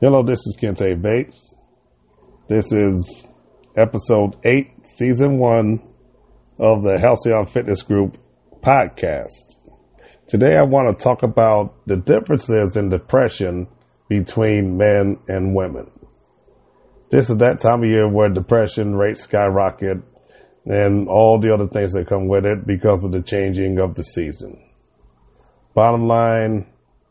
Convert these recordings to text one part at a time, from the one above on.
Hello, this is Kente Bates. This is episode 8, season 1 of the Halcyon Fitness Group podcast. Today I want to talk about the differences in depression between men and women. This is that time of year where depression rates skyrocket and all the other things that come with it because of the changing of the season. Bottom line,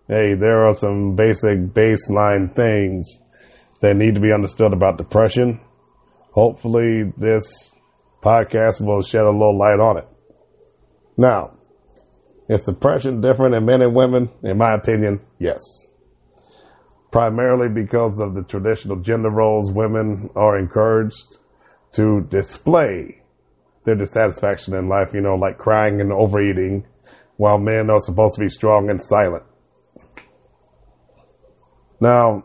hey, there are some basic baseline things that need to be understood about depression. Hopefully this podcast will shed a little light on it. Now, is depression different in men and women? In my opinion, yes. Primarily because of the traditional gender roles, women are encouraged to display their dissatisfaction in life, you know, like crying and overeating, while men are supposed to be strong and silent. Now,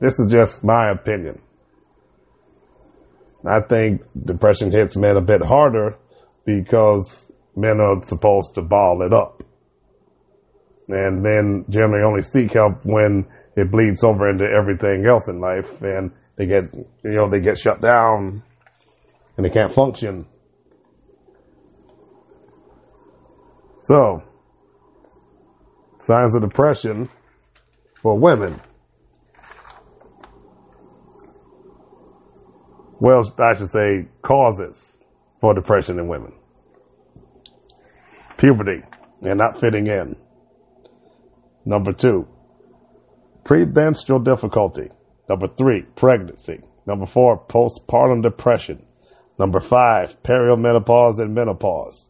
this is just my opinion. I think depression hits men a bit harder because men are supposed to ball it up. And men generally only seek help when it bleeds over into everything else in life and they get, you know, they get shut down and they can't function. So, signs of depression for women. Well, I should say causes for depression in women. Puberty and not fitting in. Number two, premenstrual difficulty. Number three, pregnancy. Number four, postpartum depression. Number five, perimenopause and menopause.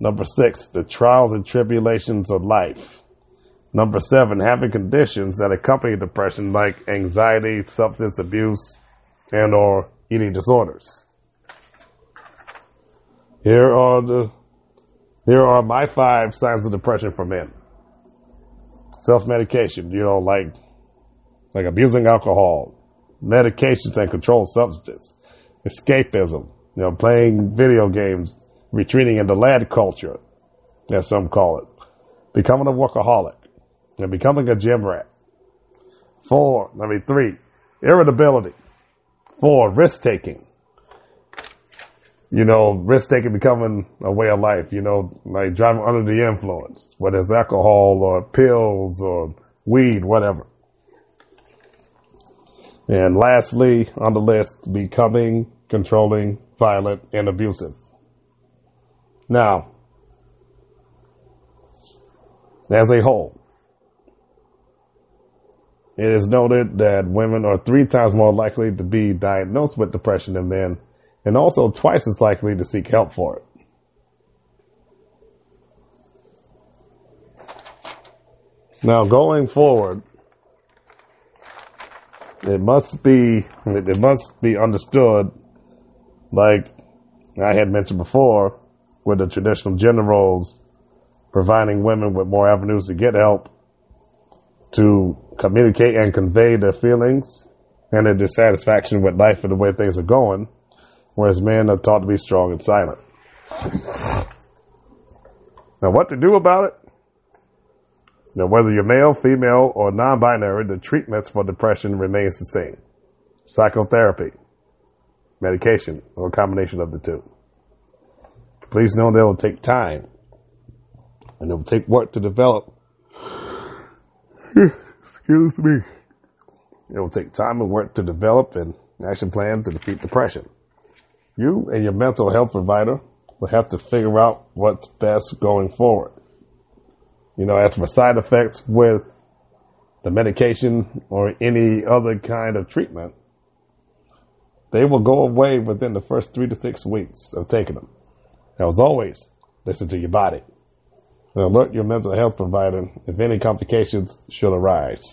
Number six, the trials and tribulations of life. Number seven, having conditions that accompany depression like anxiety, substance abuse, and or eating disorders. Here are the here are my five signs of depression for men. Self-medication, you know, like like abusing alcohol, medications and controlled substances, escapism, you know, playing video games, retreating into lad culture, as some call it, becoming a workaholic, and becoming a gym rat. Four, I mean three, irritability. Four, risk taking. You know, risk taking becoming a way of life, you know, like driving under the influence, whether it's alcohol or pills or weed, whatever. And lastly, on the list, becoming controlling, violent, and abusive. Now, as a whole, it is noted that women are three times more likely to be diagnosed with depression than men, and also twice as likely to seek help for it. Now, going forward, it must be it must be understood, like I had mentioned before, with the traditional gender roles, providing women with more avenues to get help, to communicate and convey their feelings and their dissatisfaction with life and the way things are going, whereas men are taught to be strong and silent. Now, what to do about it? Now, whether you're male, female, or non-binary, the treatments for depression remains the same. Psychotherapy, medication, or a combination of the two. Please know that it will take time and it will take work to develop. Excuse me. It will take time and work to develop an action plan to defeat depression. You and your mental health provider will have to figure out what's best going forward. You know, as for side effects with the medication or any other kind of treatment, they will go away within the first three to six weeks of taking them. Now, as always, listen to your body alert your mental health provider if any complications should arise.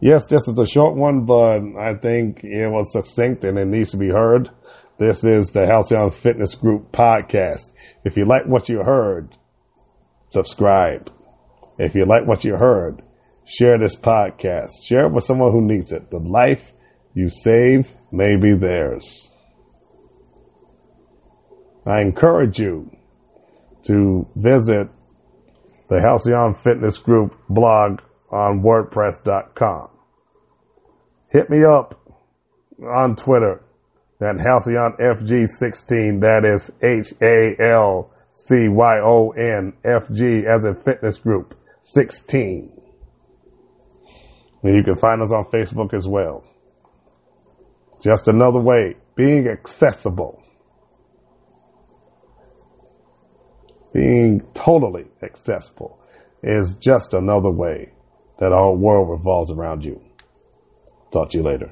Yes, this is a short one, but I think it was succinct and it needs to be heard. This is the Halcyon Fitness Group podcast. If you like what you heard, subscribe. If you like what you heard, share this podcast. Share it with someone who needs it. The life you save may be theirs. I encourage you to visit the Halcyon Fitness Group blog on WordPress.com. Hit me up on Twitter at HalcyonFG16. That is H A L C Y O N F G as a fitness group 16. And you can find us on Facebook as well. Just another way, being accessible. Being totally accessible is just another way that our world revolves around you. Talk to you later.